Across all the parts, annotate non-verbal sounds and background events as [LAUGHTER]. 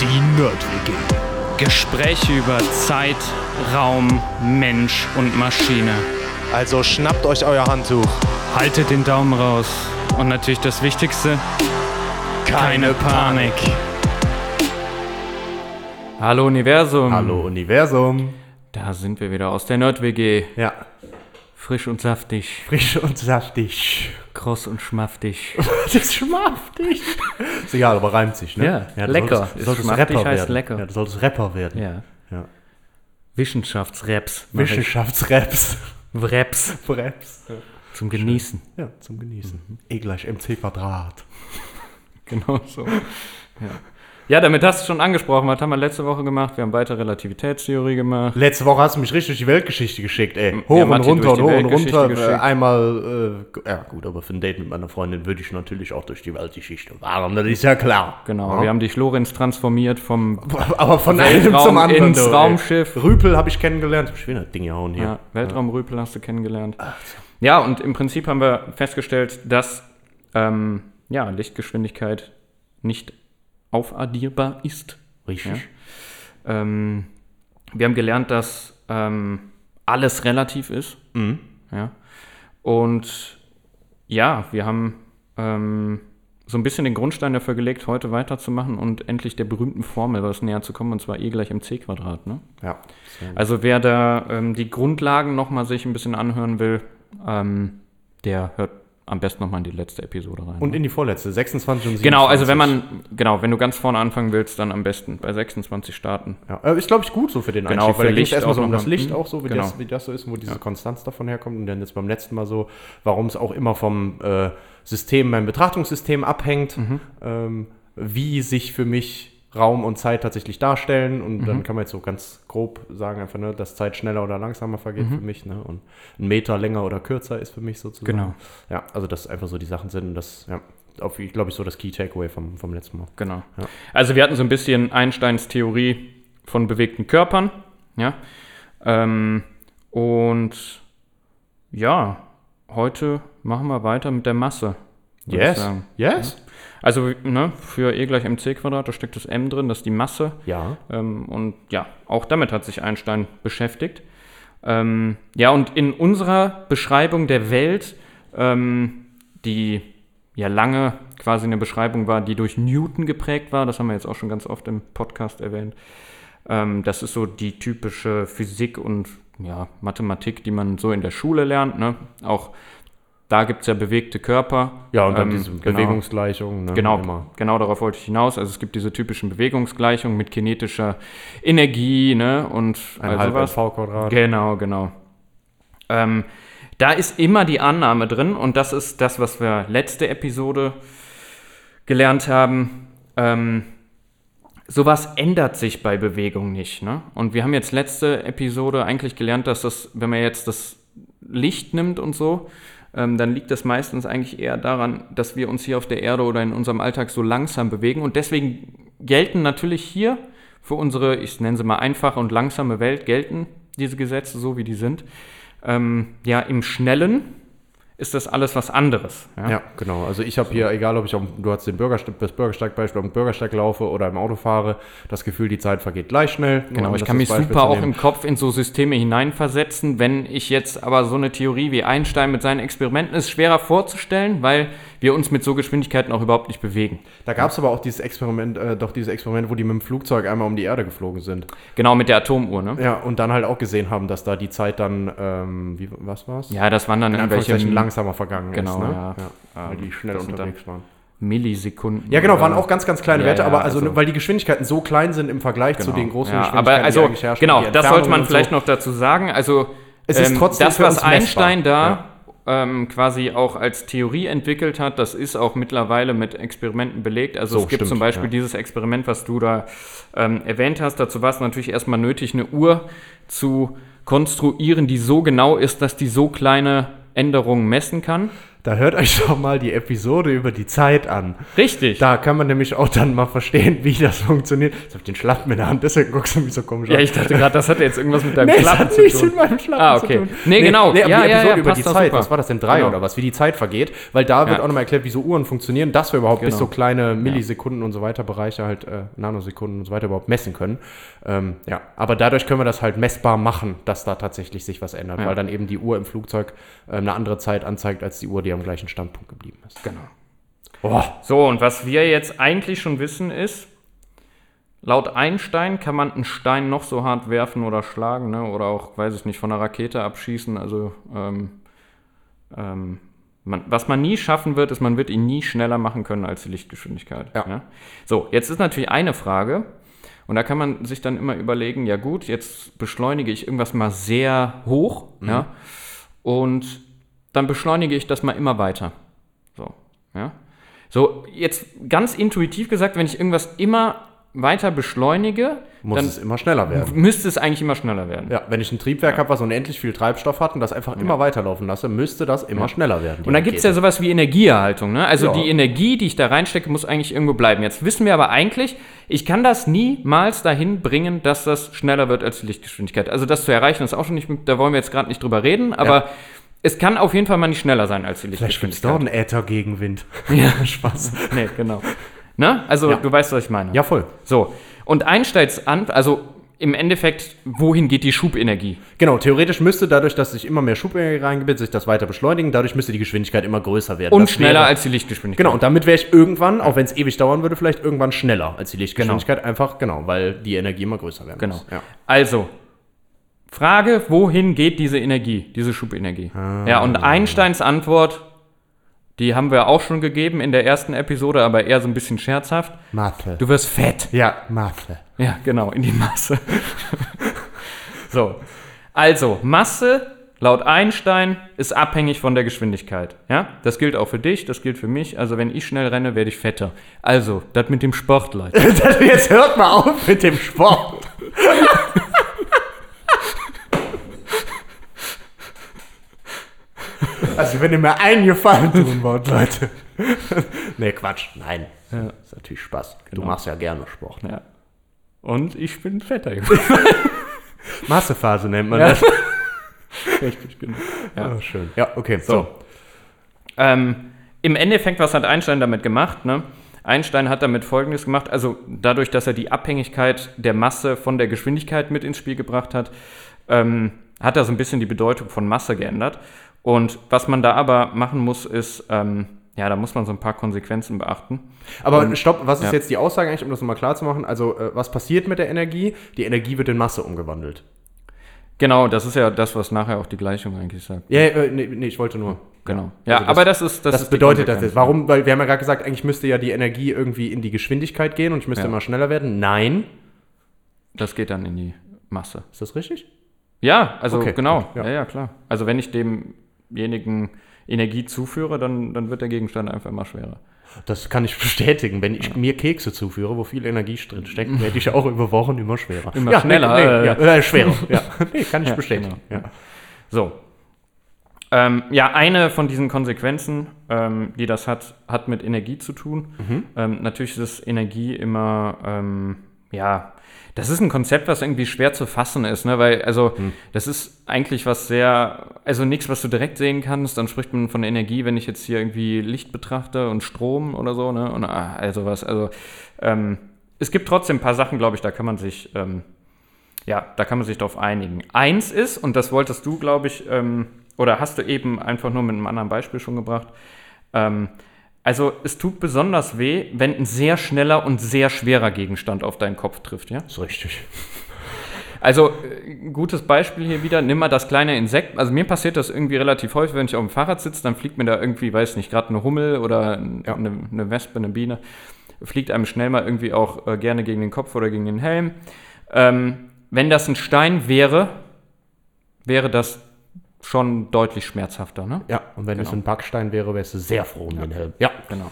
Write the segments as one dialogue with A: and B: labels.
A: Die Nerd-WG. Gespräche über Zeit, Raum, Mensch und Maschine.
B: Also schnappt euch euer Handtuch.
A: Haltet den Daumen raus. Und natürlich das Wichtigste, keine Panik. Hallo Universum.
B: Hallo Universum.
A: Da sind wir wieder aus der Nerd-WG.
B: Ja,
A: Frisch und saftig,
B: frisch und saftig.
A: kross und schmaftig. [LAUGHS]
B: Das schmaftig. Ist egal, aber reimt sich, ne?
A: Ja,
B: du
A: lecker.
B: Solltest,
A: Ist
B: du solltest
A: schmaftig
B: Rapper
A: heißt
B: werden.
A: lecker.
B: Ja, du solltest Rapper werden.
A: Ja.
B: ja.
A: Wissenschaftsraps.
B: Wissenschaftsraps.
A: Raps
B: Raps.
A: zum Genießen.
B: Ja, zum Genießen. E gleich mc Quadrat. [LAUGHS]
A: Genau so. Ja. Ja, damit hast du schon angesprochen. Was haben wir letzte Woche gemacht? Wir haben weiter Relativitätstheorie gemacht.
B: Letzte Woche hast du mich richtig durch die Weltgeschichte geschickt, ey.
A: Ja,
B: Hoch und
A: Matti
B: runter und hoch und runter. Äh,
A: geschickt.
B: einmal, äh, ja gut, aber für ein Date mit meiner Freundin würde ich natürlich auch durch die Weltgeschichte fahren, das ist ja klar.
A: Genau,
B: Ja.
A: wir haben dich Lorenz transformiert vom [LAUGHS]
B: Aber von einem zum anderen.
A: ins
B: du, ey.
A: Raumschiff.
B: Rüpel habe ich kennengelernt. Ich wieder ein Ding gehauen hier.
A: ja, Weltraumrüpel hast du kennengelernt. Ja, und im Prinzip haben wir festgestellt, dass ähm, ja, Lichtgeschwindigkeit nicht aufaddierbar ist.
B: Richtig.
A: Ähm, wir haben gelernt, dass ähm, alles relativ ist.
B: Mhm.
A: Ja. Und ja, wir haben ähm, so ein bisschen den Grundstein dafür gelegt, heute weiterzumachen und endlich der berühmten Formel was näher zu kommen, und zwar E gleich mc Quadrat. Ne?
B: Ja.
A: Also wer da ähm, die Grundlagen nochmal sich ein bisschen anhören will, ähm, der hört am besten nochmal in die letzte Episode rein.
B: Und
A: ne?
B: in die vorletzte, 26 und 27.
A: genau, also wenn man, genau, wenn du ganz vorne anfangen willst, dann am besten bei 26 starten.
B: Ja, äh, ist, glaube ich, gut so für den
A: Genau,
B: Einstieg,
A: für
B: weil da ging es erstmal so um das. Licht
A: Mhm.
B: auch so, wie,
A: Genau.
B: das, wie das so ist, wo diese Konstanz davon herkommt. Und dann jetzt beim letzten Mal so, warum es auch immer vom äh, System, beim Betrachtungssystem abhängt,
A: Mhm.
B: ähm, wie sich für mich Raum und Zeit tatsächlich darstellen. Und
A: Mhm.
B: dann kann man jetzt so ganz grob sagen, einfach, ne, dass Zeit schneller oder langsamer vergeht
A: Mhm.
B: für mich. Ne? Und ein Meter länger oder kürzer ist für mich sozusagen.
A: Genau.
B: Ja, also das einfach so die Sachen sind. Und das, ja, auf, glaube ich, so das Key Takeaway vom, vom letzten Mal.
A: Genau.
B: Ja.
A: Also wir hatten so ein bisschen Einsteins Theorie von bewegten Körpern, ja. Ähm, und ja, heute machen wir weiter mit der Masse.
B: Yes. Yes.
A: Also ne, für E gleich mc Quadrat, da steckt das m drin, das ist die Masse.
B: Ja.
A: Ähm, und ja, auch damit hat sich Einstein beschäftigt. Ähm, ja, und in unserer Beschreibung der Welt, ähm, die ja lange quasi eine Beschreibung war, die durch Newton geprägt war, das haben wir jetzt auch schon ganz oft im Podcast erwähnt. Ähm, das ist so die typische Physik und ja, Mathematik, die man so in der Schule lernt. Ne? Auch da gibt es ja bewegte Körper.
B: Ja, und dann
A: Ähm,
B: diese
A: genau.
B: Bewegungsgleichung. Ne?
A: Genau,
B: Immer.
A: genau darauf wollte ich hinaus. Also es gibt diese typischen Bewegungsgleichungen mit kinetischer Energie ne, und
B: Ein
A: all sowas.
B: v Quadrat.
A: Genau, genau. Ähm, da ist immer die Annahme drin und das ist das, was wir letzte Episode gelernt haben. Ähm, sowas ändert sich bei Bewegung nicht. Ne? Und wir haben jetzt letzte Episode eigentlich gelernt, dass das, wenn man jetzt das Licht nimmt und so, ähm, dann liegt das meistens eigentlich eher daran, dass wir uns hier auf der Erde oder in unserem Alltag so langsam bewegen. Und deswegen gelten natürlich hier für unsere, ich nenne sie mal einfache und langsame Welt, gelten diese Gesetze so, wie die sind. Ähm, ja, im Schnellen ist das alles was anderes.
B: Ja, genau. Also ich habe hier, egal ob ich auf, du hast den Bürgersteig, das Bürgersteigbeispiel auf dem Bürgersteig laufe oder im Auto fahre, das Gefühl, die Zeit vergeht gleich schnell.
A: Genau,
B: um
A: ich kann mich super auch im Kopf in so Systeme hineinversetzen. Wenn ich jetzt aber so eine Theorie wie Einstein mit seinen Experimenten ist schwerer vorzustellen, weil wir uns mit so Geschwindigkeiten auch überhaupt nicht bewegen.
B: Da gab es aber auch dieses Experiment, äh, doch dieses Experiment, wo die mit dem Flugzeug einmal um die Erde geflogen sind.
A: Genau mit der Atomuhr, ne?
B: Ja, und dann halt auch gesehen haben, dass da die Zeit dann, ähm, wie, was war's?
A: Ja, das waren dann
B: in
A: irgendwelche
B: Anführungszeichen langsamer vergangen
A: Genau,
B: ist. Ne?
A: ja.
B: Weil die schnell unterwegs waren.
A: Millisekunden.
B: Ja, genau, waren auch ganz, ganz kleine
A: Ja,
B: Werte,
A: ja,
B: aber also,
A: also-
B: weil die Geschwindigkeiten so klein sind im Vergleich zu
A: Genau.
B: den großen
A: ja,
B: Geschwindigkeiten,
A: aber also,
B: die eigentlich herrschen,
A: genau, das sollte man vielleicht
B: so.
A: noch dazu sagen. Also,
B: Es ist trotzdem
A: das, was. Einstein da ähm, quasi auch als Theorie entwickelt hat, das ist auch mittlerweile mit Experimenten belegt. Also
B: So,
A: es gibt
B: stimmt,
A: zum Beispiel
B: ja.
A: dieses Experiment, was du da ähm, erwähnt hast. Dazu war es natürlich erstmal nötig, eine Uhr zu konstruieren, die so genau ist, dass die so kleine Änderungen messen kann.
B: Da hört euch doch mal die Episode über die Zeit an.
A: Richtig.
B: Da kann man nämlich auch dann mal verstehen, wie das funktioniert. Ich den Schlappen in der Hand, deswegen guckst du mich so komisch
A: ja,
B: an.
A: ich dachte gerade, das hat jetzt irgendwas mit deinem
B: Nee, es
A: Klappen
B: hat
A: zu
B: nichts mit meinem Schlappen
A: Ah,
B: zu
A: okay.
B: tun.
A: Nee, genau.
B: Nee, aber
A: Ja,
B: die
A: ja,
B: Episode
A: ja,
B: über
A: passt
B: die Zeit,
A: super.
B: was war das denn, drei
A: Genau.
B: oder was, wie die Zeit vergeht, weil da wird
A: Ja.
B: auch nochmal erklärt, wie so Uhren funktionieren, dass wir überhaupt bis
A: Genau.
B: so kleine Millisekunden und so weiter Bereiche halt, äh, Nanosekunden und so weiter überhaupt messen können. Ähm, ja, aber dadurch können wir das halt messbar machen, dass da tatsächlich sich was ändert,
A: Ja.
B: weil dann eben die Uhr im Flugzeug äh, eine andere Zeit anzeigt, als die Uhr, die am gleichen Standpunkt geblieben ist.
A: Genau.
B: Oh,
A: So, und was wir jetzt eigentlich schon wissen ist, laut Einstein kann man einen Stein noch so hart werfen oder schlagen, ne? oder auch, weiß ich nicht, von einer Rakete abschießen. Also, ähm, ähm, man, was man nie schaffen wird, ist, man wird ihn nie schneller machen können als die Lichtgeschwindigkeit.
B: Ja.
A: So, jetzt ist natürlich eine Frage, und da kann man sich dann immer überlegen, ja gut, jetzt beschleunige ich irgendwas mal sehr hoch, ja, und dann beschleunige ich das mal immer weiter. So, ja. So, jetzt ganz intuitiv gesagt, wenn ich irgendwas immer weiter beschleunige,
B: muss
A: dann
B: es immer schneller werden.
A: müsste es eigentlich immer schneller werden.
B: Ja, wenn ich ein Triebwerk habe, was unendlich viel Treibstoff hat und das einfach immer weiterlaufen lasse, müsste das immer schneller werden.
A: Und da gibt es ja sowas wie Energieerhaltung. Ne? Also
B: Ja.
A: die Energie, die ich da reinstecke, muss eigentlich irgendwo bleiben. Jetzt wissen wir aber eigentlich, ich kann das niemals dahin bringen, dass das schneller wird als die Lichtgeschwindigkeit. Also das zu erreichen ist auch schon nicht, da wollen wir jetzt gerade nicht drüber reden, aber
B: Ja.
A: Es kann auf jeden Fall mal nicht schneller sein als die
B: Vielleicht gibt es
A: Lichtgeschwindigkeit.
B: doch einen Äthergegenwind. [LAUGHS]
A: Ja. [LAUGHS]
B: Spaß.
A: Nee, genau. Ne? Also
B: Ja.
A: du weißt, was ich meine.
B: Ja, voll.
A: So. Und Einsteins an, also im Endeffekt, wohin geht die Schubenergie?
B: Genau, theoretisch müsste dadurch, dass sich immer mehr Schubenergie reingebildet, sich das weiter beschleunigen. Dadurch müsste die Geschwindigkeit immer größer werden.
A: Und
B: Das
A: schneller
B: wäre-
A: als die Lichtgeschwindigkeit.
B: Genau, und damit wäre ich irgendwann, auch wenn es ewig dauern würde, vielleicht irgendwann schneller als die
A: Genau.
B: Lichtgeschwindigkeit. Einfach, genau, weil die Energie immer größer werden
A: Genau.
B: muss. Ja.
A: Also, Frage, wohin geht diese Energie, diese Schubenergie? Ja, und Einsteins Antwort, die haben wir auch schon gegeben in der ersten Episode, aber eher so ein bisschen scherzhaft.
B: Mathe.
A: Du wirst fett.
B: ja, Mathe.
A: Ja, genau, in die Masse. [LAUGHS] so. Also, Masse laut Einstein ist abhängig von der Geschwindigkeit. Ja? Das gilt auch für dich, das gilt für mich. Also, wenn ich schnell renne, werde ich fetter. Also, das mit dem Sport, Leute. [LAUGHS]
B: Jetzt hört mal auf mit dem Sport. [LAUGHS] Also, wenn ihr mir einen Gefallen [LAUGHS] tun wollt, Leute. [LAUGHS] nee, Quatsch. Nein. Ist natürlich Spaß. Du
A: Genau.
B: machst ja gerne Sport.
A: Ja. Und ich bin fetter geworden. [LAUGHS]
B: Massephase nennt man
A: Ja.
B: das.
A: Richtig, genau. Ja.
B: Oh, schön. Ja, okay.
A: So.
B: So.
A: Ähm, Im Endeffekt, was hat Einstein damit gemacht? Ne? Einstein hat damit Folgendes gemacht, also dadurch, dass er die Abhängigkeit der Masse von der Geschwindigkeit mit ins Spiel gebracht hat, ähm, hat er so ein bisschen die Bedeutung von Masse geändert. Und was man da aber machen muss, ist, ähm, ja, da muss man so ein paar Konsequenzen beachten.
B: Aber stopp, was ist
A: ja.
B: jetzt die Aussage eigentlich, um das nochmal klar zu machen? Also, äh, was passiert mit der Energie? Die Energie wird in Masse umgewandelt.
A: Genau, das ist ja das, was nachher auch die Gleichung eigentlich sagt.
B: Ja, äh, nee, nee, ich wollte nur.
A: Genau. Ja,
B: Also das-
A: aber das ist das,
B: Das,
A: ist
B: bedeutet das jetzt. Warum? Weil wir haben ja gerade gesagt, eigentlich müsste ja die Energie irgendwie in die Geschwindigkeit gehen und ich müsste
A: Ja.
B: immer schneller werden. Nein.
A: Das geht dann in die Masse.
B: Ist das richtig?
A: Ja, also
B: Okay,
A: genau.
B: ja.
A: ja. ja, klar. Also wenn ich demjenigen Energie zuführe, dann, dann wird der Gegenstand einfach immer schwerer.
B: Das kann ich bestätigen. Wenn ich mir Kekse zuführe, wo viel Energie drin steckt, werde ich auch über Wochen immer schwerer.
A: Immer
B: ja,
A: schneller,
B: Nee, nee,
A: äh,
B: ja, äh, schwerer. [LAUGHS] ja. Nee, kann ich
A: Ja,
B: bestätigen.
A: genau.
B: Ja.
A: So. Ähm, ja, eine von diesen Konsequenzen, ähm, die das hat, hat mit Energie zu tun.
B: Mhm.
A: Ähm, natürlich ist Energie immer, ähm, ja, das ist ein Konzept, was irgendwie schwer zu fassen ist, ne? weil, also,
B: Mhm.
A: das ist eigentlich was sehr, also nichts, was du direkt sehen kannst. Dann spricht man von Energie, wenn ich jetzt hier irgendwie Licht betrachte und Strom oder so, ne? Und ah, also was, also, ähm, es gibt trotzdem ein paar Sachen, glaube ich, da kann man sich, ähm, ja, da kann man sich darauf einigen. Eins ist, und das wolltest du, glaube ich, ähm, oder hast du eben einfach nur mit einem anderen Beispiel schon gebracht, ähm, also es tut besonders weh, wenn ein sehr schneller und sehr schwerer Gegenstand auf deinen Kopf trifft, ja?
B: Ist richtig.
A: Also, äh, ein gutes Beispiel hier wieder, nimm mal das kleine Insekt. Also mir passiert das irgendwie relativ häufig, wenn ich auf dem Fahrrad sitze, dann fliegt mir da irgendwie, weiß nicht, gerade eine Hummel oder
B: Ja.
A: eine, eine Wespe, eine Biene, fliegt einem schnell mal irgendwie auch äh, gerne gegen den Kopf oder gegen den Helm. Ähm, wenn das ein Stein wäre, wäre das schon deutlich schmerzhafter, ne?
B: Ja, und wenn es
A: Genau.
B: ein Backstein wäre, wärst du sehr froh um den Helm. Ja.
A: Genau.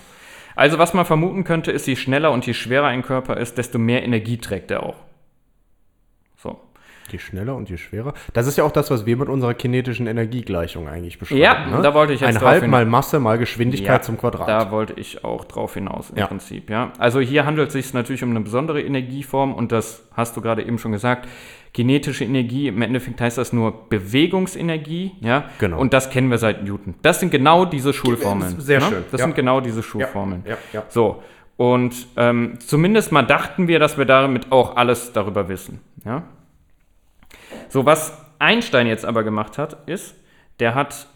A: Also was man vermuten könnte, ist, je schneller und je schwerer ein Körper ist, desto mehr Energie trägt er auch.
B: Je schneller und je schwerer. Das ist ja auch das, was wir mit unserer kinetischen Energiegleichung eigentlich beschreiben.
A: Ja, da wollte ich jetzt
B: Ein Halb mal Masse mal Geschwindigkeit
A: Ja,
B: zum Quadrat.
A: Da wollte ich auch drauf hinaus im
B: Ja.
A: Prinzip, ja. Also hier handelt es sich natürlich um eine besondere Energieform und das hast du gerade eben schon gesagt. Kinetische Energie, im Endeffekt heißt das nur Bewegungsenergie, ja.
B: Genau.
A: Und das kennen wir seit Newton. Das sind genau diese Schulformeln.
B: Sehr
A: ne?
B: schön,
A: Das
B: ja.
A: sind genau diese Schulformeln.
B: ja, ja.
A: So. Und ähm, zumindest mal dachten wir, dass wir damit auch alles darüber wissen, ja. So, was Einstein jetzt aber gemacht hat, ist, der hat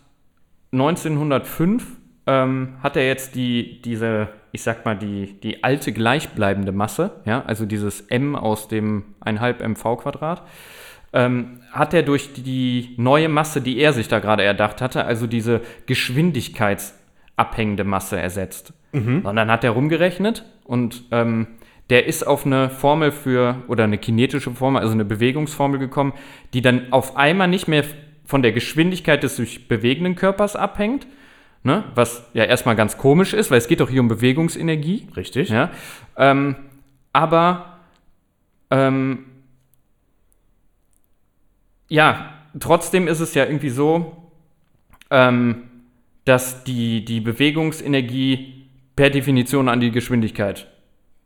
A: 1905 ähm, hat er jetzt die, diese, ich sag mal, die, die alte gleichbleibende Masse, ja, also dieses m aus dem 1,5 mv Quadrat, ähm, hat er durch die neue Masse, die er sich da gerade erdacht hatte, also diese geschwindigkeitsabhängende Masse ersetzt. Und dann hat er rumgerechnet und ähm, der ist auf eine Formel für, oder eine kinetische Formel, also eine Bewegungsformel gekommen, die dann auf einmal nicht mehr von der Geschwindigkeit des sich bewegenden Körpers abhängt, ne? was ja erstmal ganz komisch ist, weil es geht doch hier um Bewegungsenergie.
B: Richtig.
A: Ja? Ähm, aber ähm, ja, trotzdem ist es ja irgendwie so, ähm, dass die, die Bewegungsenergie per Definition an die Geschwindigkeit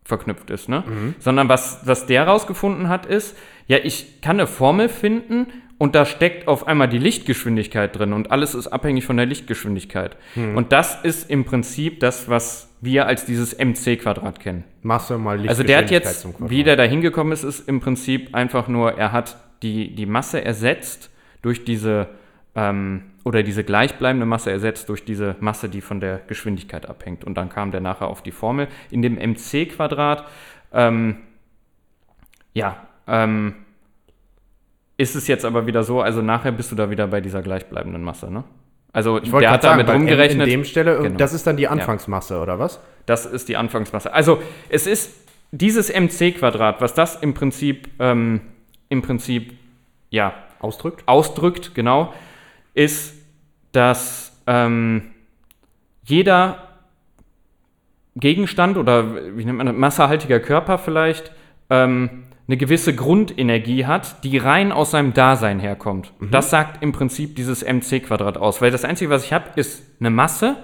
A: verknüpft ist, ne? Sondern was, was der rausgefunden hat, ist, ja, ich kann eine Formel finden und da steckt auf einmal die Lichtgeschwindigkeit drin und alles ist abhängig von der Lichtgeschwindigkeit. Und das ist im Prinzip das, was wir als dieses MC-Quadrat kennen.
B: Masse mal
A: Also der hat
B: Lichtgeschwindigkeit
A: jetzt, wie der da hingekommen ist, ist im Prinzip einfach nur, er hat die, die Masse ersetzt durch diese, ähm, oder diese gleichbleibende Masse ersetzt durch diese Masse, die von der Geschwindigkeit abhängt. Und dann kam der nachher auf die Formel. In dem MC-Quadrat, ähm, ja, ähm, ist es jetzt aber wieder so, also nachher bist du da wieder bei dieser gleichbleibenden Masse, ne? Also
B: Ich wollte
A: der hat
B: sagen,
A: damit rumgerechnet.
B: In dem Stelle,
A: Genau.
B: das ist dann die Anfangsmasse, oder was?
A: Das ist die Anfangsmasse. Also es ist dieses MC-Quadrat, was das im Prinzip, ähm, im Prinzip, ja,
B: Ausdrückt?
A: ausdrückt, genau, ist, dass ähm, jeder Gegenstand oder wie nennt man das, massehaltiger Körper vielleicht ähm, eine gewisse Grundenergie hat, die rein aus seinem Dasein herkommt. Das sagt im Prinzip dieses MC-Quadrat aus, weil das Einzige, was ich habe, ist eine Masse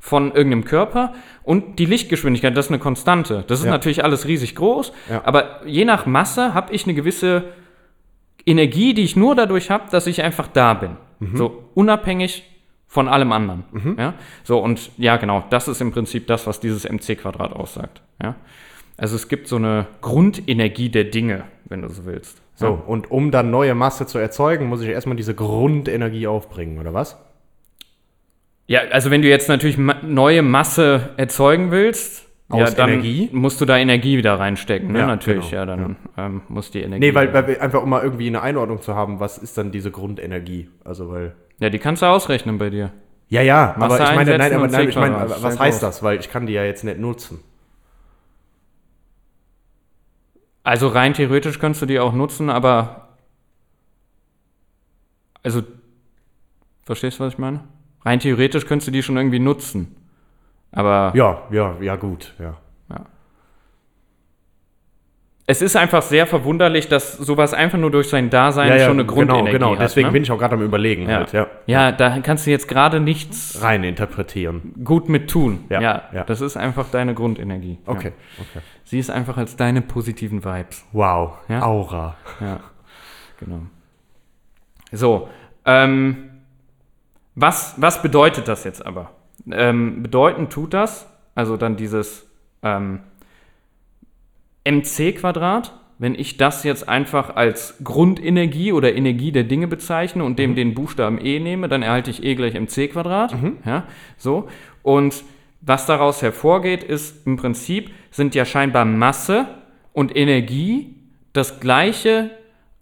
A: von irgendeinem Körper und die Lichtgeschwindigkeit, das ist eine Konstante. Das ist
B: Ja.
A: natürlich alles riesig groß,
B: Ja.
A: aber je nach Masse habe ich eine gewisse Energie, die ich nur dadurch habe, dass ich einfach da bin. So unabhängig von allem anderen. Ja? So, und ja, genau, das ist im Prinzip das, was dieses MC-Quadrat aussagt. Ja? Also es gibt so eine Grundenergie der Dinge, wenn du so willst.
B: So, und um dann neue Masse zu erzeugen, muss ich erstmal diese Grundenergie aufbringen, oder was?
A: Ja, also wenn du jetzt natürlich ma neue Masse erzeugen willst, ja,
B: Aus
A: dann
B: Energie?
A: musst du da Energie wieder reinstecken, ne?
B: Ja,
A: natürlich,
B: genau,
A: ja, dann Ähm, muss die Energie.
B: Nee, weil, weil einfach um mal irgendwie eine Einordnung zu haben, was ist dann diese Grundenergie? Also, weil.
A: ja, die kannst du ausrechnen bei dir.
B: Ja, ja,
A: Masse
B: aber ich meine, nein, aber nein, ich meine,
A: C-Quadrat.
B: was
A: Sehr
B: heißt
A: groß.
B: das? Weil ich kann die ja jetzt nicht nutzen.
A: Also rein theoretisch könntest du die auch nutzen, aber also verstehst du, was ich meine? Rein theoretisch könntest du die schon irgendwie nutzen. Aber
B: Ja, ja, ja, gut, ja.
A: es ist einfach sehr verwunderlich, dass sowas einfach nur durch sein Dasein
B: ja, ja,
A: schon eine Grundenergie
B: Genau, genau.
A: hat.
B: Deswegen
A: ne?
B: bin ich auch gerade am Überlegen
A: ja.
B: halt, ja.
A: ja, da kannst du jetzt gerade nichts
B: Rein interpretieren.
A: gut mit tun.
B: Ja,
A: Ja,
B: ja.
A: das ist einfach deine Grundenergie.
B: Okay,
A: Ja.
B: okay.
A: Sie ist einfach als deine positiven Vibes.
B: Wow,
A: Ja.
B: Aura.
A: Ja, genau. So, ähm, was, was bedeutet das jetzt aber? Ähm, bedeuten tut das, also dann dieses ähm, MC-Quadrat, wenn ich das jetzt einfach als Grundenergie oder Energie der Dinge bezeichne und dem den Buchstaben E nehme, dann erhalte ich E gleich MC-Quadrat. Ja, so. Und was daraus hervorgeht, ist im Prinzip, sind ja scheinbar Masse und Energie das gleiche,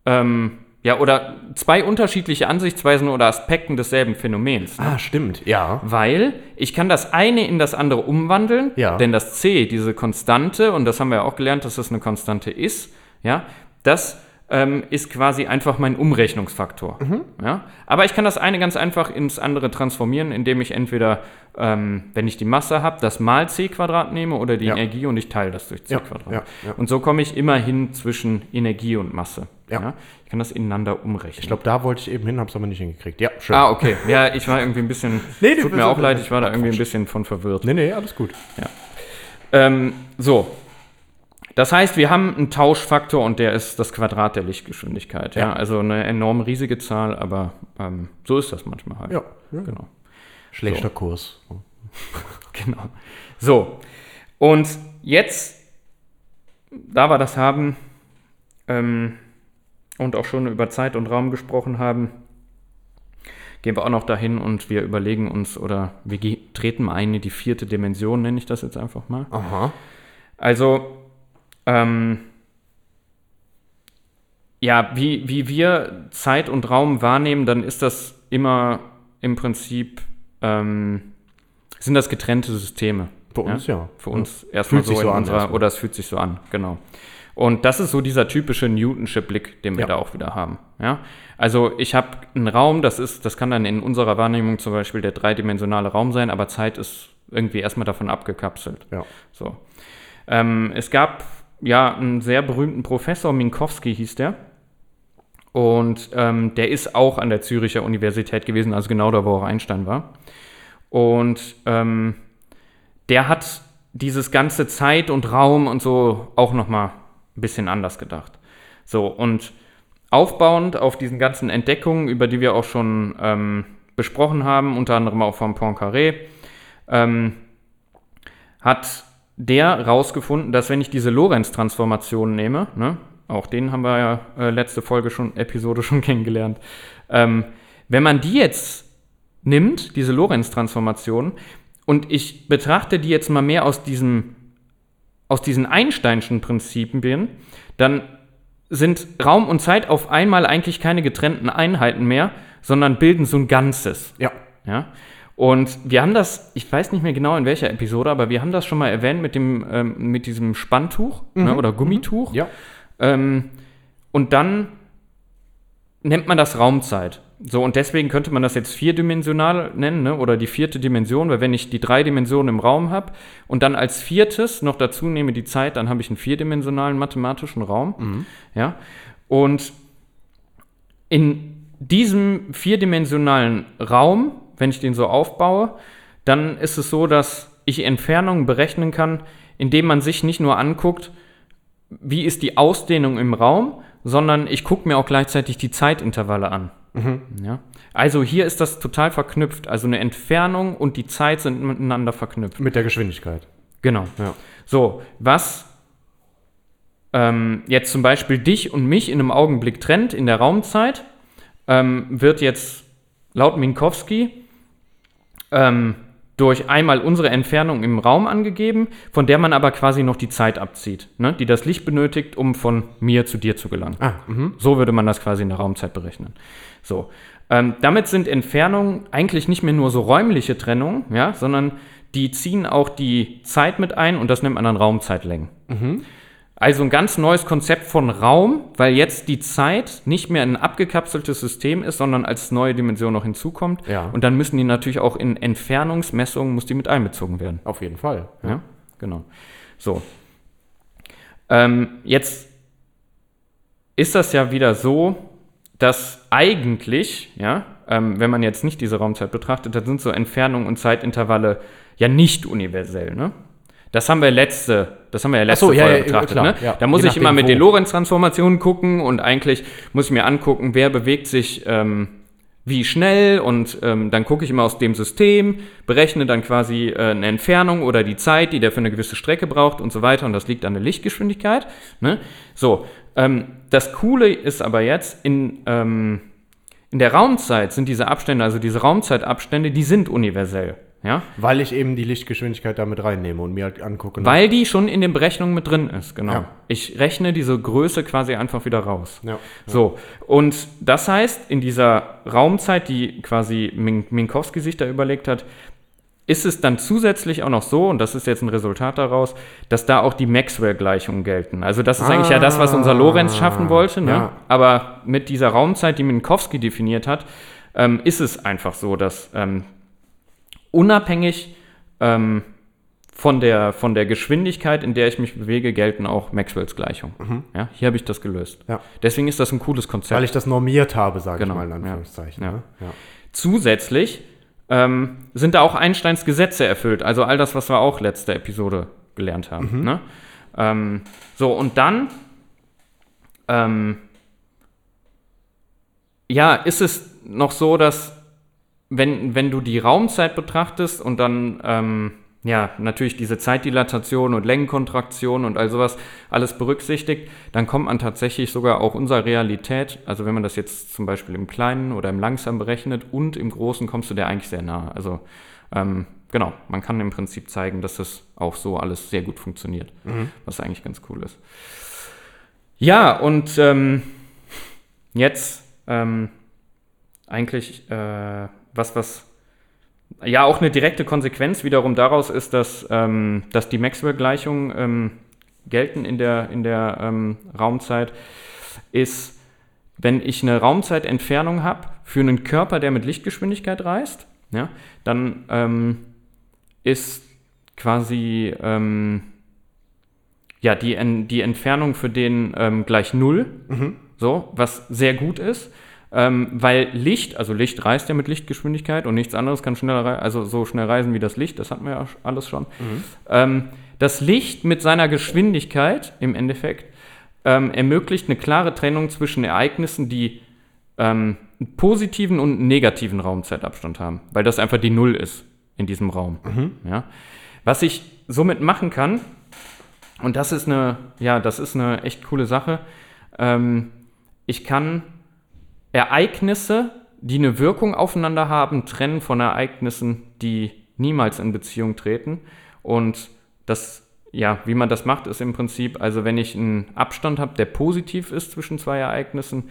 A: ähm, ja, oder zwei unterschiedliche Ansichtsweisen oder Aspekten desselben Phänomens.
B: Ah, stimmt, ja.
A: Weil ich kann das eine in das andere umwandeln,
B: Ja.
A: denn das C, diese Konstante, und das haben wir ja auch gelernt, dass das eine Konstante ist, ja, das ähm, ist quasi einfach mein Umrechnungsfaktor.
B: Mhm.
A: Ja? Aber ich kann das eine ganz einfach ins andere transformieren, indem ich entweder, ähm, wenn ich die Masse habe, das mal c Quadrat nehme oder die
B: Ja.
A: Energie und ich teile das durch c Quadrat.
B: ja, ja.
A: Und so komme ich immer hin zwischen Energie und Masse.
B: Ja.
A: Ich kann das ineinander umrechnen.
B: Ich glaube, da wollte ich eben hin, habe es aber nicht hingekriegt. Ja, schön.
A: Ah, okay. Ja, ich war irgendwie ein bisschen. [LAUGHS]
B: Nee,
A: tut mir auch leid, ich war da irgendwie ein bisschen von verwirrt.
B: Nee, nee, alles gut.
A: Ähm, so. Das heißt, wir haben einen Tauschfaktor und der ist das Quadrat der Lichtgeschwindigkeit. Ja,
B: Ja.
A: also eine enorm riesige Zahl, aber ähm, so ist das manchmal halt.
B: Ja, ja.
A: Genau.
B: Schlechter Kurs. [LAUGHS]
A: Genau. So. Und jetzt, da wir das haben ähm, und auch schon über Zeit und Raum gesprochen haben, gehen wir auch noch dahin und wir überlegen uns oder wir treten mal ein in die vierte Dimension, nenne ich das jetzt einfach mal.
B: Aha.
A: Also, ähm, ja, wie, wie wir Zeit und Raum wahrnehmen, dann ist das immer im Prinzip, ähm, sind das getrennte Systeme.
B: Für uns ja.
A: Für uns erstmal
B: Fühlt sich
A: so
B: so
A: in
B: an
A: unserer,
B: erstmal.
A: oder es fühlt sich so an, genau. Und das ist so dieser typische Newtonsche Blick, den wir
B: Ja.
A: da auch wieder haben. Ja? Also ich habe einen Raum, das ist, das kann dann in unserer Wahrnehmung zum Beispiel der dreidimensionale Raum sein, aber Zeit ist irgendwie erstmal davon abgekapselt.
B: Ja.
A: So. Ähm, es gab ja einen sehr berühmten Professor, Minkowski hieß der. Und ähm, der ist auch an der Züricher Universität gewesen, also genau da, wo auch Einstein war. Und ähm, der hat dieses ganze Zeit und Raum und so auch noch mal ein bisschen anders gedacht. So, und aufbauend auf diesen ganzen Entdeckungen, über die wir auch schon ähm, besprochen haben, unter anderem auch von Poincaré, ähm, hat der rausgefunden, dass wenn ich diese Lorentz-Transformation nehme, ne, auch den haben wir ja äh, letzte Folge schon, Episode [LAUGHS] schon kennengelernt, ähm, wenn man die jetzt nimmt, diese Lorentz-Transformation, und ich betrachte die jetzt mal mehr aus diesem, aus diesen Einsteinschen Prinzipien, dann sind Raum und Zeit auf einmal eigentlich keine getrennten Einheiten mehr, sondern bilden so ein Ganzes.
B: Ja.
A: Ja. Und wir haben das, ich weiß nicht mehr genau in welcher Episode, aber wir haben das schon mal erwähnt mit dem, ähm, mit diesem Spanntuch ne, oder Gummituch.
B: Ja.
A: Ähm, und dann nennt man das Raumzeit. So, und deswegen könnte man das jetzt vierdimensional nennen, ne? oder die vierte Dimension, weil wenn ich die drei Dimensionen im Raum habe und dann als viertes noch dazu nehme die Zeit, dann habe ich einen vierdimensionalen mathematischen Raum. Ja. Und in diesem vierdimensionalen Raum, wenn ich den so aufbaue, dann ist es so, dass ich Entfernungen berechnen kann, indem man sich nicht nur anguckt, wie ist die Ausdehnung im Raum, sondern ich gucke mir auch gleichzeitig die Zeitintervalle an. Ja? Also hier ist das total verknüpft. Also eine Entfernung und die Zeit sind miteinander verknüpft.
B: Mit der Geschwindigkeit.
A: Genau.
B: Ja.
A: So, was ähm, jetzt zum Beispiel dich und mich in einem Augenblick trennt in der Raumzeit, ähm, wird jetzt laut Minkowski ähm, durch einmal unsere Entfernung im Raum angegeben, von der man aber quasi noch die Zeit abzieht, ne, die das Licht benötigt, um von mir zu dir zu gelangen.
B: Ah, mhm.
A: So würde man das quasi in der Raumzeit berechnen. So. Ähm, damit sind Entfernungen eigentlich nicht mehr nur so räumliche Trennungen, ja, sondern die ziehen auch die Zeit mit ein und das nennt man dann Raumzeitlängen. Also ein ganz neues Konzept von Raum, weil jetzt die Zeit nicht mehr ein abgekapseltes System ist, sondern als neue Dimension noch hinzukommt.
B: Ja.
A: Und dann müssen die natürlich auch in Entfernungsmessungen muss die mit einbezogen werden.
B: Auf jeden Fall.
A: Ja, genau. So. Ähm, jetzt ist das ja wieder so, dass eigentlich, ja, ähm, wenn man jetzt nicht diese Raumzeit betrachtet, dann sind so Entfernungen und Zeitintervalle ja nicht universell, ne? Das haben wir letzte, das haben wir ja letzte
B: so, ja,
A: Folge
B: ja,
A: betrachtet,
B: klar,
A: ne?
B: ja.
A: Da muss
B: Je
A: ich immer mit den
B: wo.
A: Lorentz-Transformationen gucken und eigentlich muss ich mir angucken, wer bewegt sich ähm, wie schnell und ähm, dann gucke ich immer aus dem System, berechne dann quasi äh, eine Entfernung oder die Zeit, die der für eine gewisse Strecke braucht und so weiter und das liegt an der Lichtgeschwindigkeit. Ne? So, ähm, das Coole ist aber jetzt, in, ähm, in der Raumzeit sind diese Abstände, also diese Raumzeitabstände, die sind universell. Ja?
B: Weil ich eben die Lichtgeschwindigkeit damit reinnehme und mir halt angucke. ne?
A: Weil die schon in den Berechnungen mit drin ist, genau.
B: Ja.
A: Ich rechne diese Größe quasi einfach wieder raus.
B: Ja.
A: So, und das heißt, in dieser Raumzeit, die quasi Min Minkowski sich da überlegt hat, ist es dann zusätzlich auch noch so, und das ist jetzt ein Resultat daraus, dass da auch die Maxwell-Gleichungen gelten. Also das ist eigentlich ja das, was unser Lorenz schaffen wollte, ne?
B: ja.
A: aber mit dieser Raumzeit, die Minkowski definiert hat, ähm, ist es einfach so, dass ähm, unabhängig ähm, von der, von der Geschwindigkeit, in der ich mich bewege, gelten auch Maxwells Gleichungen. Ja, hier habe ich das gelöst.
B: Ja.
A: Deswegen ist das ein cooles Konzept.
B: Weil ich das normiert habe, sage
A: Genau,
B: ich mal in. Anführungszeichen.
A: Ja.
B: Ne?
A: Zusätzlich ähm, sind da auch Einsteins Gesetze erfüllt. Also all das, was wir auch letzte Episode gelernt haben. Ne? Ähm, so, und dann ähm, ja, ist es noch so, dass wenn, wenn du die Raumzeit betrachtest und dann ähm, ja, natürlich diese Zeitdilatation und Längenkontraktion und all sowas alles berücksichtigt, dann kommt man tatsächlich sogar auch unserer Realität, also wenn man das jetzt zum Beispiel im Kleinen oder im Langsamen berechnet und im Großen kommst du der eigentlich sehr nahe. Also ähm, genau, man kann im Prinzip zeigen, dass das auch so alles sehr gut funktioniert, was eigentlich ganz cool ist. Ja, und ähm, jetzt ähm, eigentlich äh, was, was ja auch eine direkte Konsequenz wiederum daraus ist, dass, ähm, dass die Maxwell-Gleichungen ähm, gelten in der, in der ähm, Raumzeit, ist, wenn ich eine Raumzeitentfernung habe für einen Körper, der mit Lichtgeschwindigkeit reist, ja, dann ähm, ist quasi ähm, ja, die, die Entfernung für den ähm, gleich null, so, was sehr gut ist, ähm, weil Licht, also Licht reist ja mit Lichtgeschwindigkeit und nichts anderes kann schneller, also so schnell reisen wie das Licht, das hatten wir ja alles schon. Ähm, das Licht mit seiner Geschwindigkeit im Endeffekt ähm, ermöglicht eine klare Trennung zwischen Ereignissen, die ähm, einen positiven und einen negativen Raumzeitabstand haben, weil das einfach die Null ist in diesem Raum. Ja? Was ich somit machen kann, und das ist eine, ja, das ist eine echt coole Sache, ähm, ich kann Ereignisse, die eine Wirkung aufeinander haben, trennen von Ereignissen, die niemals in Beziehung treten. Und das, ja, wie man das macht, ist im Prinzip, also wenn ich einen Abstand habe, der positiv ist zwischen zwei Ereignissen,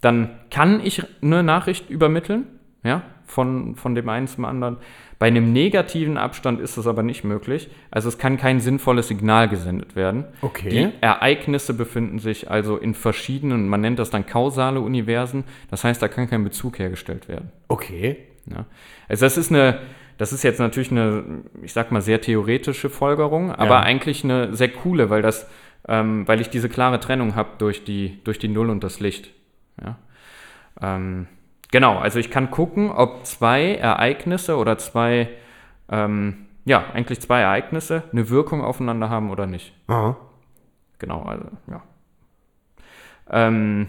A: dann kann ich eine Nachricht übermitteln, ja, von, von dem einen zum anderen. Bei einem negativen Abstand ist das aber nicht möglich. Also es kann kein sinnvolles Signal gesendet werden.
B: Okay.
A: Die Ereignisse befinden sich also in verschiedenen, man nennt das dann kausale Universen. Das heißt, da kann kein Bezug hergestellt werden.
B: Okay.
A: Ja. Also das ist eine, das ist jetzt natürlich eine, ich sag mal, sehr theoretische Folgerung, aber
B: Ja.
A: eigentlich eine sehr coole, weil das, ähm, weil ich diese klare Trennung habe durch die, durch die Null und das Licht. Ja. Ähm, genau, also ich kann gucken, ob zwei Ereignisse oder zwei, ähm, ja, eigentlich zwei Ereignisse eine Wirkung aufeinander haben oder nicht.
B: Aha.
A: Genau, also, ja. Ähm,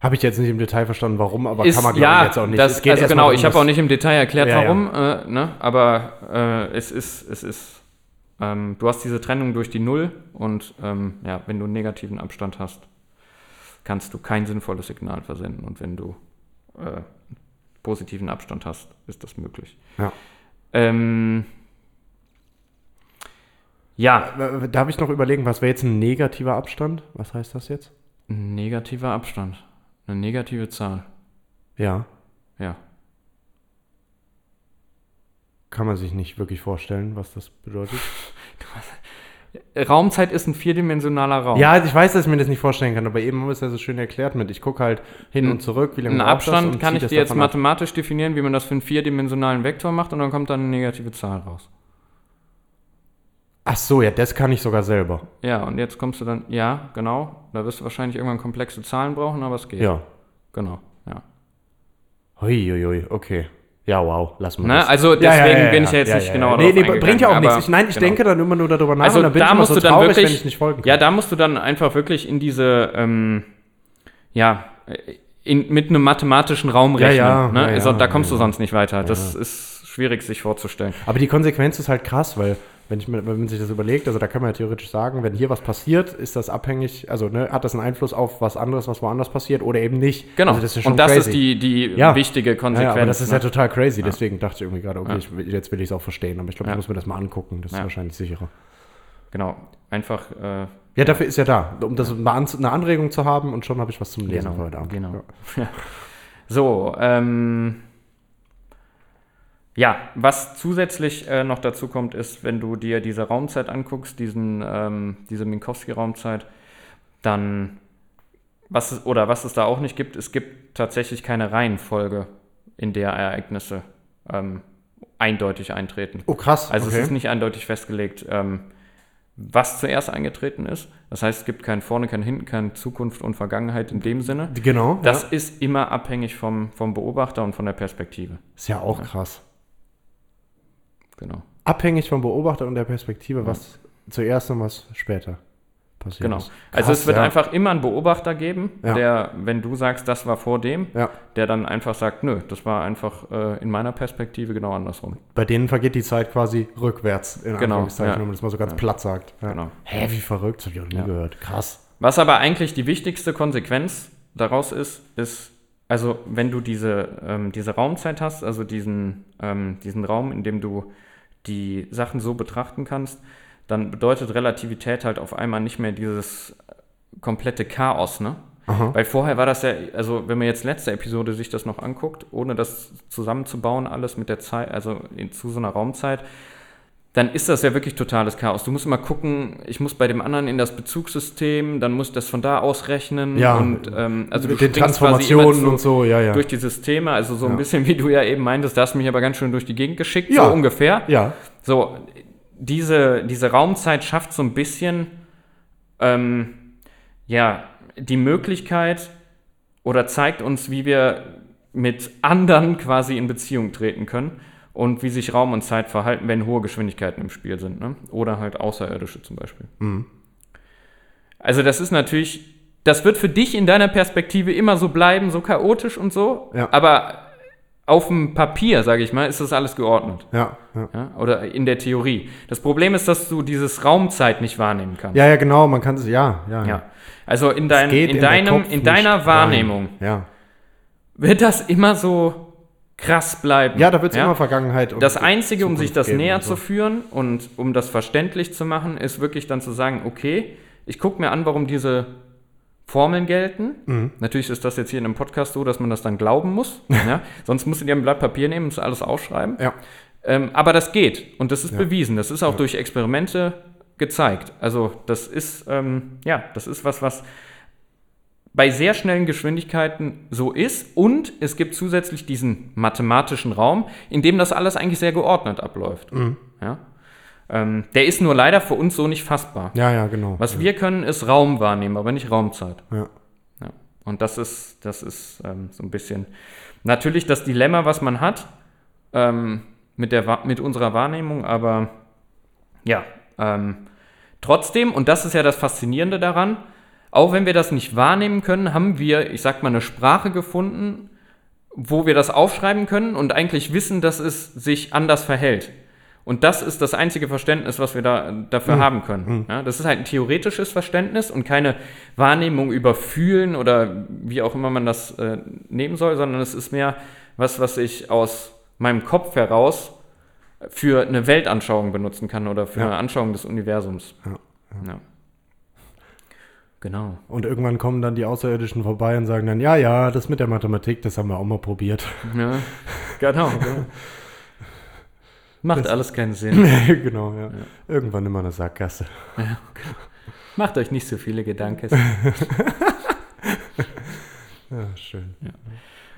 B: Habe ich jetzt nicht im Detail verstanden, warum, aber
A: ist,
B: kann man,
A: ja,
B: ich, jetzt auch nicht.
A: Das,
B: Es geht
A: also genau, ich habe auch nicht im Detail erklärt,
B: Ja, ja.
A: warum, Äh, ne? aber äh, es ist, es ist, ähm, du hast diese Trennung durch die Null und ähm, ja, wenn du einen negativen Abstand hast, kannst du kein sinnvolles Signal versenden und wenn du äh, positiven Abstand hast, ist das möglich.
B: Ja.
A: Ähm, ja,
B: Äh, Darf ich noch überlegen, was wäre jetzt ein negativer Abstand? Was heißt das jetzt?
A: ein negativer Abstand, eine negative Zahl,
B: Ja.
A: ja.
B: Kann man sich nicht wirklich vorstellen, was das bedeutet. [LAUGHS]
A: Raumzeit ist ein vierdimensionaler Raum.
B: Ja, ich weiß, dass ich mir das nicht vorstellen kann, aber eben haben wir es ja so schön erklärt mit. Ich gucke halt hin und zurück, wie lange
A: Einen
B: das
A: Abstand
B: und
A: kann ich
B: das
A: dir jetzt
B: davon ab.
A: mathematisch definieren, wie man das für einen vierdimensionalen Vektor macht und dann kommt dann eine negative Zahl raus.
B: Ach so, ja, das kann ich sogar selber.
A: Ja, und jetzt kommst du dann, ja, genau, da wirst du wahrscheinlich irgendwann komplexe Zahlen brauchen, aber es geht.
B: Ja.
A: Genau, ja.
B: Huiuiui, okay. Ja, wow, lass mal
A: Ne? Also deswegen bin ich ja jetzt nicht genauer
B: Nee, nee, bringt ja auch nichts. Ich, nein, ich
A: genau.
B: denke dann immer nur darüber nach
A: Also
B: und dann bin
A: da
B: ich
A: musst
B: so
A: du dann
B: traurig,
A: wirklich,
B: wenn ich nicht folgen kann.
A: ja, da musst du dann einfach wirklich in diese, ähm, ja, in, mit einem mathematischen Raum
B: Ja,
A: rechnen.
B: ja,
A: ne?
B: ja, ja,
A: also, da kommst
B: ja,
A: du sonst nicht weiter. Das ist schwierig sich vorzustellen.
B: Aber die Konsequenz ist halt krass, weil wenn, ich wenn man sich das überlegt, also da kann man ja theoretisch sagen, wenn hier was passiert, ist das abhängig, also ne, hat das einen Einfluss auf was anderes, was woanders passiert oder eben nicht.
A: Genau.
B: Also das ist schon
A: und das
B: crazy.
A: ist die, die
B: Ja.
A: wichtige
B: ja,
A: Konsequenz.
B: ja, aber das ist ja
A: ne?
B: total crazy, deswegen dachte ich irgendwie gerade, okay, ich, jetzt will ich es auch verstehen, aber ich glaube,
A: Ja.
B: ich muss mir das mal angucken, das ist
A: Ja.
B: wahrscheinlich sicherer.
A: Genau. Einfach, äh,
B: Ja, dafür ist ja da, um das eine, An eine Anregung zu haben und schon habe ich was zum Lesen
A: Genau,
B: heute Abend.
A: genau.
B: Ja. [LAUGHS]
A: So, ähm, ja, was zusätzlich äh, noch dazu kommt, ist, wenn du dir diese Raumzeit anguckst, diesen, ähm, diese Minkowski-Raumzeit, dann, was es, oder was es da auch nicht gibt, es gibt tatsächlich keine Reihenfolge, in der Ereignisse ähm, eindeutig eintreten.
B: Oh, krass.
A: Also
B: okay.
A: es ist nicht eindeutig festgelegt, ähm, was zuerst eingetreten ist. Das heißt, es gibt kein Vorne, kein Hinten, keine Zukunft und Vergangenheit in dem Sinne.
B: Genau.
A: Das
B: ja.
A: ist immer abhängig vom, vom Beobachter und von der Perspektive.
B: ist ja auch krass.
A: Genau.
B: Abhängig vom Beobachter und der Perspektive, was zuerst und was später passiert
A: Genau.
B: ist.
A: also
B: Krass,
A: es wird
B: ja.
A: einfach immer einen Beobachter geben,
B: Ja.
A: der, wenn du sagst, das war vor dem,
B: Ja,
A: der dann einfach sagt, nö, das war einfach äh, in meiner Perspektive genau andersrum.
B: bei denen vergeht die Zeit quasi rückwärts, in
A: Genau,
B: Anführungszeichen,
A: ja.
B: wenn man das mal so ganz platt sagt. Ja.
A: Genau.
B: Hä, wie verrückt, das hab ich auch nie
A: Ja.
B: gehört. Krass.
A: Was aber eigentlich die wichtigste Konsequenz daraus ist, ist, also wenn du diese, ähm, diese Raumzeit hast, also diesen, ähm, diesen Raum, in dem du die Sachen so betrachten kannst, dann bedeutet Relativität halt auf einmal nicht mehr dieses komplette Chaos, ne?
B: Aha.
A: Weil vorher war das ja, also wenn man jetzt letzte Episode sich das noch anguckt, ohne das zusammenzubauen, alles mit der Zeit, also in, zu so einer Raumzeit, dann ist das ja wirklich totales Chaos. Du musst immer gucken, ich muss bei dem anderen in das Bezugssystem, dann muss ich das von da ausrechnen
B: Ja,
A: und ähm, also du
B: Mit den Transformationen
A: zu-
B: und so, ja, ja.
A: durch die Systeme, also so ein
B: Ja.
A: bisschen wie du ja eben meintest, da hast du mich aber ganz schön durch die Gegend geschickt,
B: Ja.
A: so ungefähr.
B: ja,
A: So, diese, diese Raumzeit schafft so ein bisschen, ähm, ja, die Möglichkeit oder zeigt uns, wie wir mit anderen quasi in Beziehung treten können und wie sich Raum und Zeit verhalten, wenn hohe Geschwindigkeiten im Spiel sind. Ne? Oder halt Außerirdische zum Beispiel.
B: Mhm.
A: Also das ist natürlich, das wird für dich in deiner Perspektive immer so bleiben, so chaotisch und so,
B: Ja.
A: aber auf dem Papier, sage ich mal, ist das alles geordnet.
B: ja, ja.
A: Ja, oder in der Theorie. Das Problem ist, dass du dieses Raumzeit nicht wahrnehmen kannst.
B: Ja, ja, genau, man kann es, ja, ja.
A: Ja. Also in, dein, in,
B: der
A: deinem, in deiner. Wahrnehmung wird das immer so krass bleiben.
B: Ja, da wird es immer Vergangenheit und
A: Das Einzige, um sich das näher
B: so.
A: zu führen und um das verständlich zu machen, ist wirklich dann zu sagen, okay, ich gucke mir an, warum diese Formeln gelten.
B: Mhm.
A: Natürlich ist das jetzt hier in einem Podcast so, dass man das dann glauben muss. [LAUGHS] ja? Sonst musst du dir ein Blatt Papier nehmen und alles aufschreiben.
B: Ja.
A: Ähm, aber das geht und das ist
B: Ja.
A: bewiesen. Das ist auch durch Experimente gezeigt. Also das ist, ähm, ja, das ist was, was bei sehr schnellen Geschwindigkeiten so ist. Und es gibt zusätzlich diesen mathematischen Raum, in dem das alles eigentlich sehr geordnet abläuft.
B: Mhm.
A: Ja? Ähm, der ist nur leider für uns so nicht fassbar.
B: Ja, ja, genau.
A: Was
B: ja.
A: wir können, ist Raum wahrnehmen, aber nicht Raumzeit.
B: Ja.
A: Ja. Und das ist, das ist ähm, so ein bisschen natürlich das Dilemma, was man hat ähm, mit, der, mit unserer Wahrnehmung, aber ja, ähm, trotzdem, und das ist ja das Faszinierende daran, auch wenn wir das nicht wahrnehmen können, haben wir, ich sag mal, eine Sprache gefunden, wo wir das aufschreiben können und eigentlich wissen, dass es sich anders verhält. Und das ist das einzige Verständnis, was wir da, dafür haben können. Ja, das ist halt ein theoretisches Verständnis und keine Wahrnehmung über Fühlen oder wie auch immer man das äh, nehmen soll, sondern es ist mehr was, was ich aus meinem Kopf heraus für eine Weltanschauung benutzen kann oder für
B: Ja.
A: eine Anschauung des Universums.
B: Ja.
A: Genau.
B: Und irgendwann kommen dann die Außerirdischen vorbei und sagen dann, ja, ja, das mit der Mathematik, das haben wir auch mal probiert.
A: Ja, genau. genau. Macht alles keinen [LAUGHS] Sinn.
B: genau, ja. Irgendwann immer eine Sackgasse.
A: Macht euch nicht so viele Gedanken. [LAUGHS]
B: Ja, schön.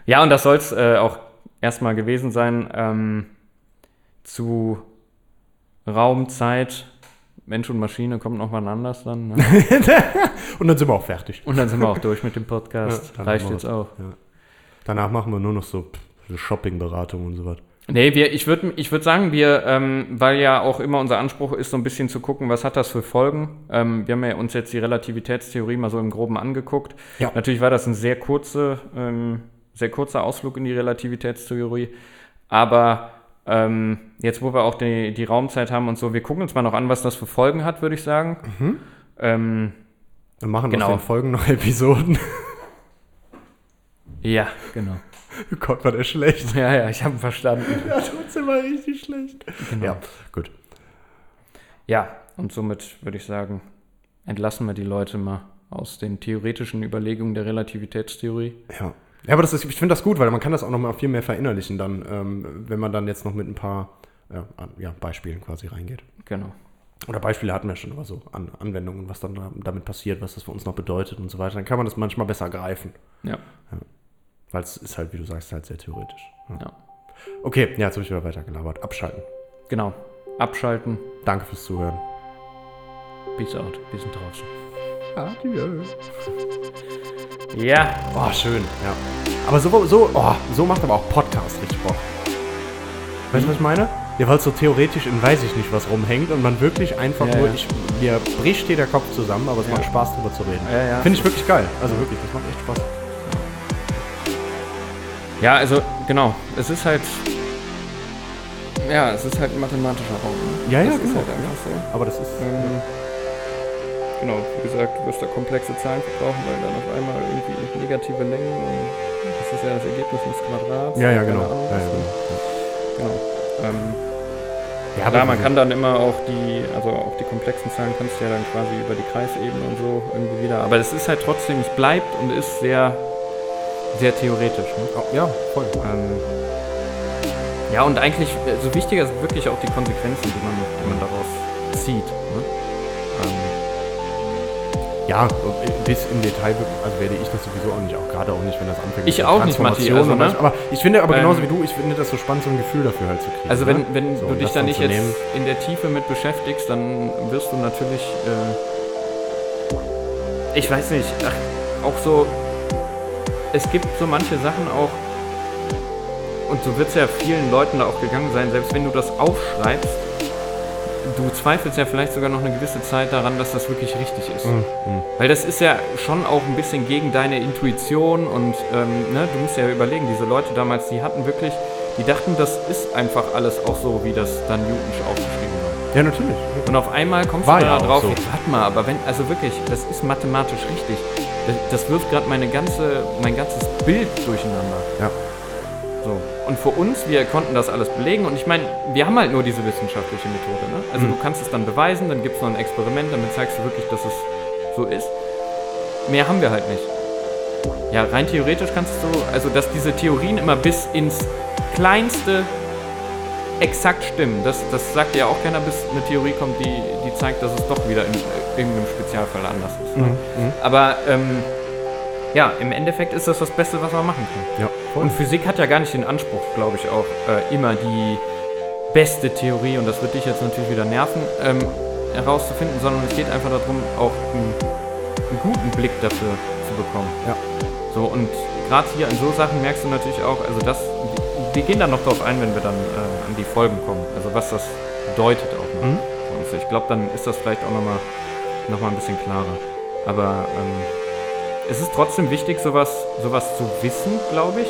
A: Ja, und das soll es äh, auch erstmal gewesen sein ähm, zu Raum, Zeit, Mensch und Maschine kommt noch mal anders dann. Ne? [LAUGHS]
B: Und dann sind wir auch fertig.
A: Und dann sind wir auch durch mit dem Podcast.
B: Ja,
A: Reicht jetzt auch.
B: Danach machen wir nur noch so so Shopping-Beratung und so was.
A: Nee, wir, ich würde ich würd sagen, wir, ähm, weil ja auch immer unser Anspruch ist, so ein bisschen zu gucken, was hat das für Folgen. Ähm, wir haben ja uns jetzt die Relativitätstheorie mal so im Groben angeguckt.
B: Ja.
A: Natürlich war das ein sehr, kurze, ähm, sehr kurzer Ausflug in die Relativitätstheorie. Aber ähm, jetzt, wo wir auch die, die Raumzeit haben und so, wir gucken uns mal noch an, was das für Folgen hat, würde ich sagen. Ähm,
B: Wir machen
A: Genau.
B: aus den Folgen noch Episoden. [LAUGHS]
A: ja, genau.
B: Oh Gott, war der schlecht.
A: Ja, ja, ich habe verstanden. [LAUGHS]
B: Ja, trotzdem war richtig schlecht.
A: Genau.
B: Ja, gut.
A: Ja, und somit würde ich sagen, entlassen wir die Leute mal aus den theoretischen Überlegungen der Relativitätstheorie.
B: Ja. Ja, aber das ist, ich finde das gut, weil man kann das auch noch mal viel mehr verinnerlichen dann, ähm, wenn man dann jetzt noch mit ein paar ja, an, ja, Beispielen quasi reingeht.
A: Genau.
B: Oder Beispiele hatten wir schon, aber so an Anwendungen, was dann da, damit passiert, was das für uns noch bedeutet und so weiter. Dann kann man das manchmal besser greifen.
A: Ja.
B: Weil es ist halt, wie du sagst, halt sehr theoretisch. Ja.
A: Ja.
B: Okay, ja, jetzt habe ich wieder weiter gelabert. Abschalten.
A: Genau. Abschalten.
B: Danke fürs Zuhören.
A: Peace out. Wir sind draußen.
B: Adieu.
A: Ja.
B: Oh, schön, ja. Aber so, so, oh, so macht aber auch Podcast richtig Bock. Weißt du, was ich meine? Ja, weil so theoretisch in weiß ich nicht was rumhängt und man wirklich einfach
A: Ja,
B: nur,
A: ja.
B: ich, mir bricht hier der Kopf zusammen, aber es
A: Ja.
B: macht Spaß drüber zu reden.
A: Ja, ja.
B: Finde ich wirklich geil. Also wirklich, das macht echt Spaß.
A: Ja, also, genau. Es ist halt. Ja, es ist halt ein mathematischer Raum. Ne?
B: Ja, ja,
A: das
B: genau,
A: Ist halt einfach so.
B: Aber das ist,
A: Ähm, genau, wie gesagt, du wirst da komplexe Zahlen verbrauchen, weil dann auf einmal irgendwie negative Längen und das ist ja das Ergebnis des Quadrats.
B: ja, ja, genau.
A: Ahnung,
B: Ja, ja, genau.
A: genau. Ähm,
B: Ja,
A: klar, man kann dann immer auch die, also auch die komplexen Zahlen kannst du ja dann quasi über die Kreisebene und so irgendwie wieder. Aber es ist halt trotzdem, es bleibt und ist sehr, sehr theoretisch. Ne?
B: Oh, ja, voll.
A: Ähm, ja, und eigentlich, so wichtiger sind wirklich auch die Konsequenzen, die man, die man daraus zieht. Ne?
B: Ja, bis im Detail, also werde ich das sowieso auch nicht, auch gerade auch nicht, wenn das anfängt.
A: Ich auch nicht, Matti, also, ne?
B: Aber ich finde, aber genauso
A: Ähm,
B: wie du, ich finde das so spannend, so ein Gefühl dafür halt zu kriegen.
A: Also
B: ne?
A: wenn, wenn
B: So,
A: du dich da nicht jetzt
B: nehmen.
A: in der Tiefe mit beschäftigst, dann wirst du natürlich, äh, ich weiß nicht, ach, auch so, es gibt so manche Sachen auch, und so wird es ja vielen Leuten da auch gegangen sein, selbst wenn du das aufschreibst, du zweifelst ja vielleicht sogar noch eine gewisse Zeit daran, dass das wirklich richtig ist.
B: Mhm.
A: Weil das ist ja schon auch ein bisschen gegen deine Intuition und ähm, ne, du musst ja überlegen, diese Leute damals, die hatten wirklich, die dachten, das ist einfach alles auch so, wie das dann Newtonsch aufgeschrieben war.
B: Ja, natürlich.
A: Und auf einmal kommst
B: War
A: du
B: ja
A: da
B: auch
A: drauf,
B: so.
A: warte mal, aber wenn, also wirklich, das ist mathematisch richtig. Das, das wirft gerade meine ganze, mein ganzes Bild durcheinander.
B: Ja.
A: So. Und für uns, wir konnten das alles belegen und ich meine, wir haben halt nur diese wissenschaftliche Methode. Ne? Also
B: Mhm.
A: du kannst es dann beweisen, dann gibt es noch ein Experiment, damit zeigst du wirklich, dass es so ist. Mehr haben wir halt nicht. Ja, rein theoretisch kannst du, also dass diese Theorien immer bis ins kleinste exakt stimmen. Das, das sagt ja auch keiner, bis eine Theorie kommt, die, die zeigt, dass es doch wieder in irgendeinem Spezialfall anders ist. Ne?
B: Mhm.
A: Aber ähm, ja, im Endeffekt ist das das Beste, was man machen kann.
B: Ja, voll.
A: Und Physik hat ja gar nicht den Anspruch, glaube ich, auch äh, immer die beste Theorie, und das wird dich jetzt natürlich wieder nerven, ähm, herauszufinden, sondern es geht einfach darum, auch einen, einen guten Blick dafür zu bekommen.
B: Ja.
A: So, und gerade hier in so Sachen merkst du natürlich auch, also das, wir gehen dann noch darauf ein, wenn wir dann äh, an die Folgen kommen, also was das bedeutet auch noch
B: Mhm.
A: für uns. Ich glaube, dann ist das vielleicht auch nochmal noch mal ein bisschen klarer. Aber ähm, es ist trotzdem wichtig, sowas, sowas zu wissen, glaube ich.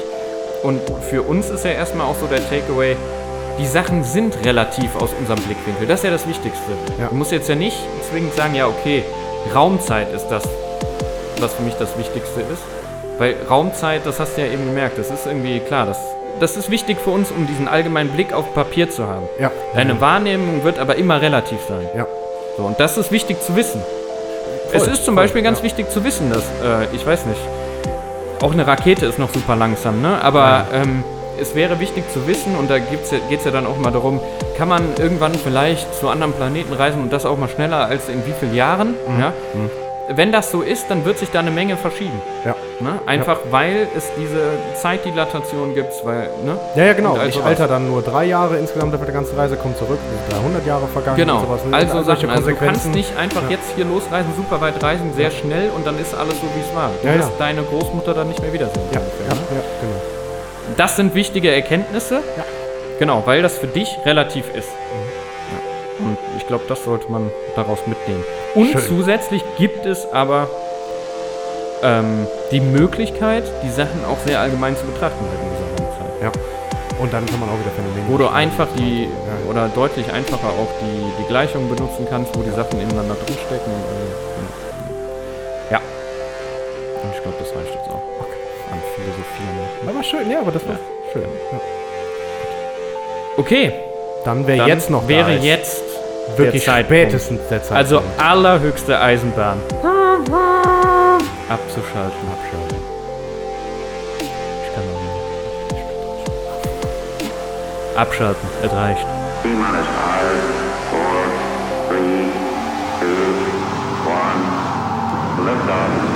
A: Und für uns ist ja erstmal auch so der Takeaway, die Sachen sind relativ aus unserem Blickwinkel. Das ist ja das Wichtigste.
B: Ja.
A: Du musst jetzt ja nicht zwingend sagen, ja, okay, Raumzeit ist das, was für mich das Wichtigste ist. Weil Raumzeit, das hast du ja eben gemerkt, das ist irgendwie klar, das, das ist wichtig für uns, um diesen allgemeinen Blick auf Papier zu haben.
B: Ja.
A: Deine Wahrnehmung wird aber immer relativ sein.
B: Ja.
A: So, und das ist wichtig zu wissen. Es
B: Voll,
A: ist zum
B: voll,
A: Beispiel ganz
B: ja.
A: wichtig zu wissen, dass, äh, ich weiß nicht, auch eine Rakete ist noch super langsam, ne? Aber ähm, es wäre wichtig zu wissen, und da geht es ja, ja dann auch mal darum, kann man irgendwann vielleicht zu anderen Planeten reisen und das auch mal schneller als in wie vielen Jahren? Ja? Wenn das so ist, dann wird sich da eine Menge verschieben.
B: Ja.
A: Ne? Einfach weil es diese Zeitdilatation gibt, weil, ne?
B: Ja, ja, genau.
A: All
B: ich alter dann nur drei Jahre insgesamt für die ganze Reise, kommt zurück, sind 300 Jahre vergangen
A: Genau,
B: und sowas. ne?
A: also Sachen, also du kannst nicht einfach
B: Ja.
A: jetzt hier losreisen, super weit reisen, sehr schnell und dann ist alles so, wie es war. Du
B: Ja,
A: wirst
B: ja.
A: deine Großmutter dann nicht mehr wiedersehen.
B: Ja,
A: ungefähr,
B: ja,
A: ne?
B: ja, genau.
A: Das sind wichtige Erkenntnisse.
B: Ja.
A: Genau, weil das für dich relativ ist.
B: Mhm.
A: Ja. Und ich glaube, das sollte man daraus mitnehmen. Und
B: Schön.
A: zusätzlich gibt es aber ähm, die Möglichkeit, die Sachen auch sehr allgemein zu betrachten halt in dieser Raumzeit.
B: Ja. Und dann kann man auch wieder Phänomene.
A: Wo du einfach die,
B: Ja.
A: oder deutlich einfacher auch die, die Gleichungen benutzen kannst, wo die Sachen ineinander drinstecken. Und, ja. Und ich glaube, das reicht jetzt auch. An Philosophieren.
B: Aber schön, ja, aber das war
A: Ja.
B: schön. Ja.
A: Okay,
B: Dann wäre jetzt noch
A: wäre jetzt
B: wirklich
A: der
B: spätestens der Zeitpunkt.
A: Also allerhöchste Eisenbahn. Abzuschalten.
B: abschalten.
A: Ich kann auch nicht. Abschalten. Es reicht.
C: One. Liftoff.